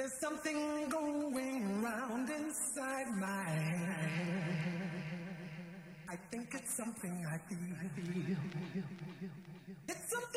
There's something going around inside my head. I think it's something I feel. It's something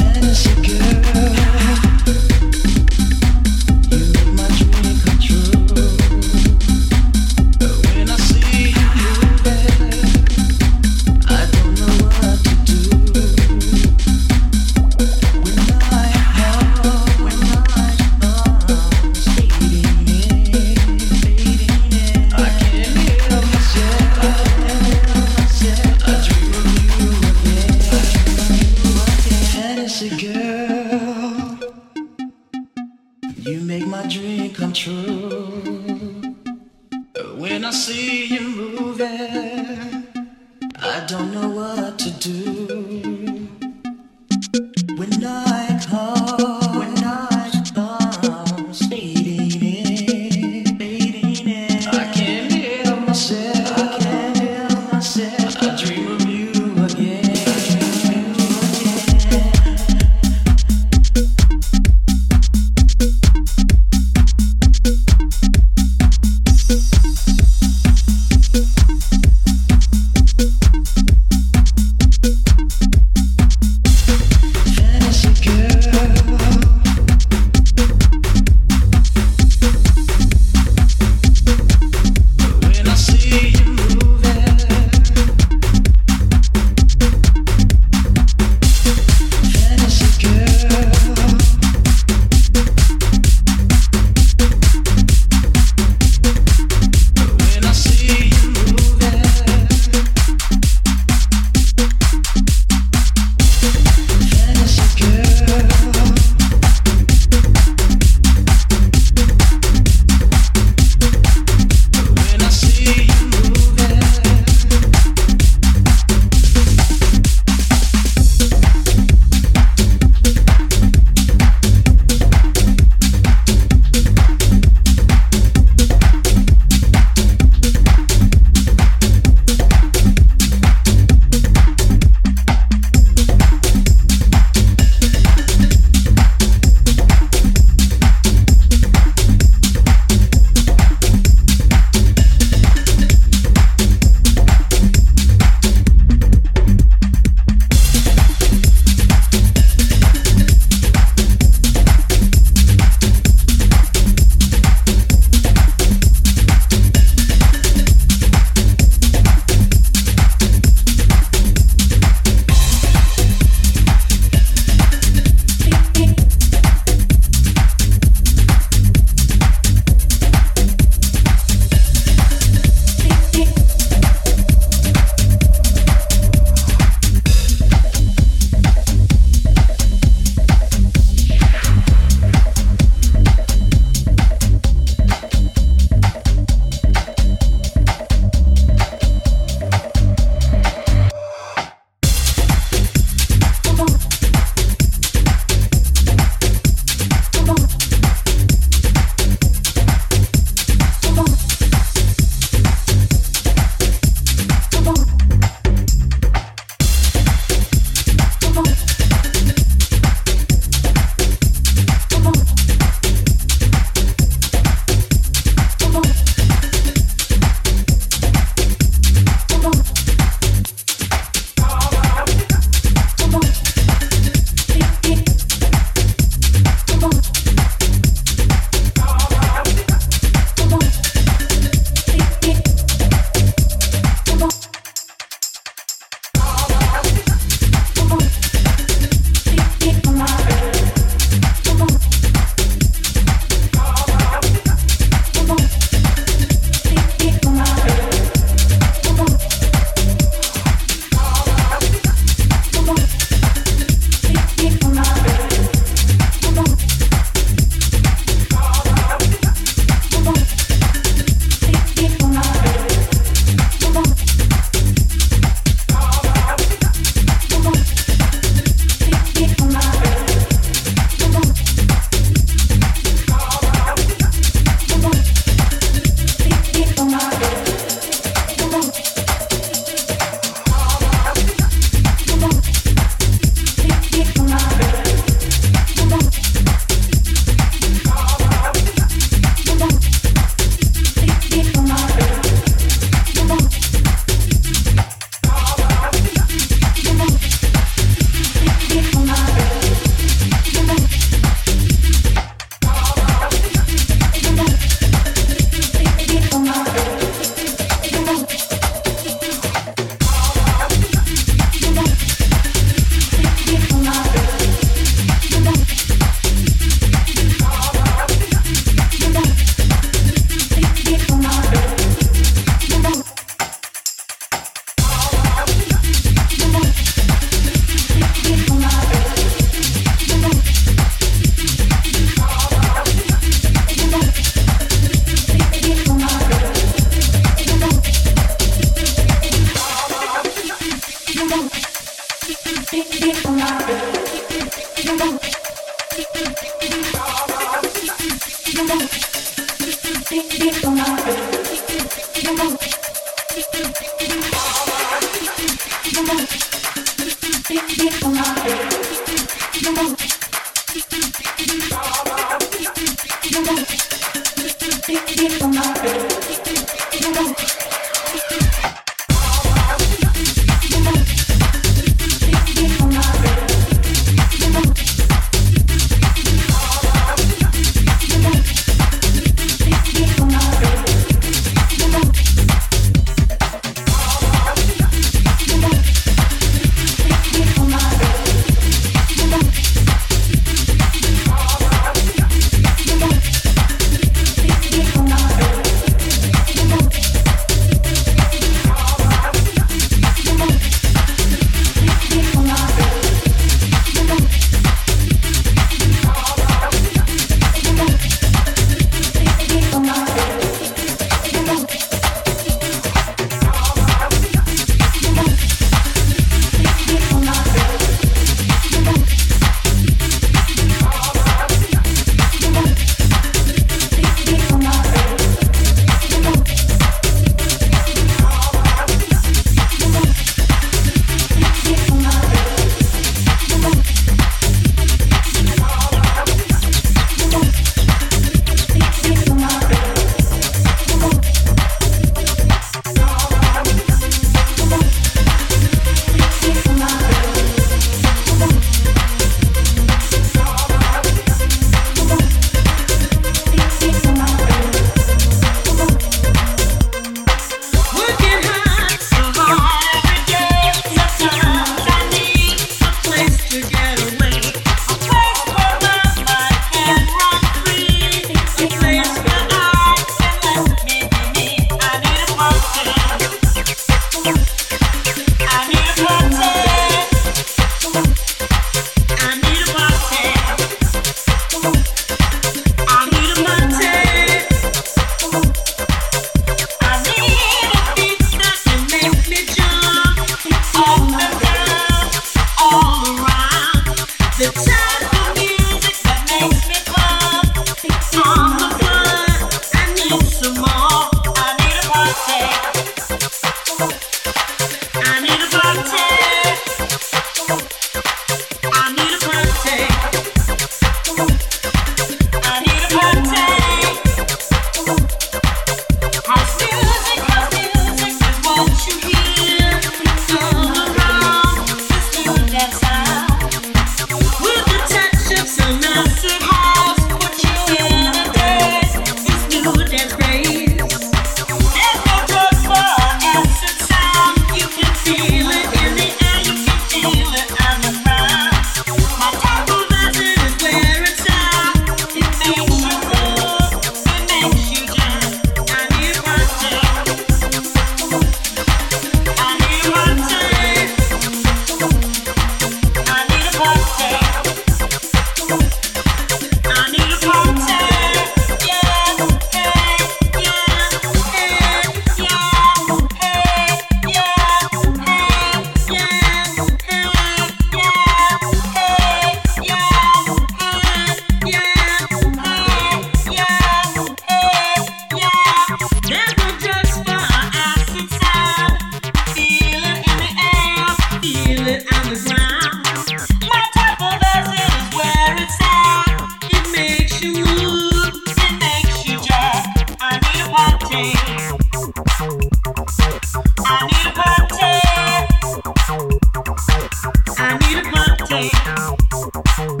I needed my taste.